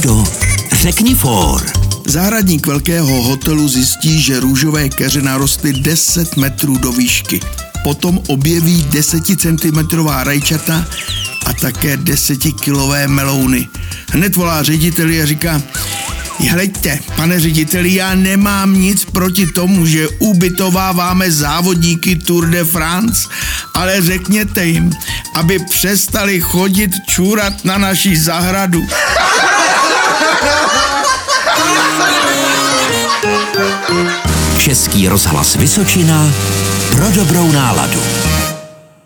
Fredo, řekni for. Zahradník velkého hotelu zjistí, že růžové keře narostly 10 metrů do výšky. Potom objeví 10 cm rajčata a také 10-kilové melouny. Hned volá řediteli a říká, Hleďte, pane řediteli, já nemám nic proti tomu, že ubytováváme závodníky Tour de France, ale řekněte jim, aby přestali chodit čůrat na naší zahradu. Český rozhlas Vysočina pro dobrou náladu.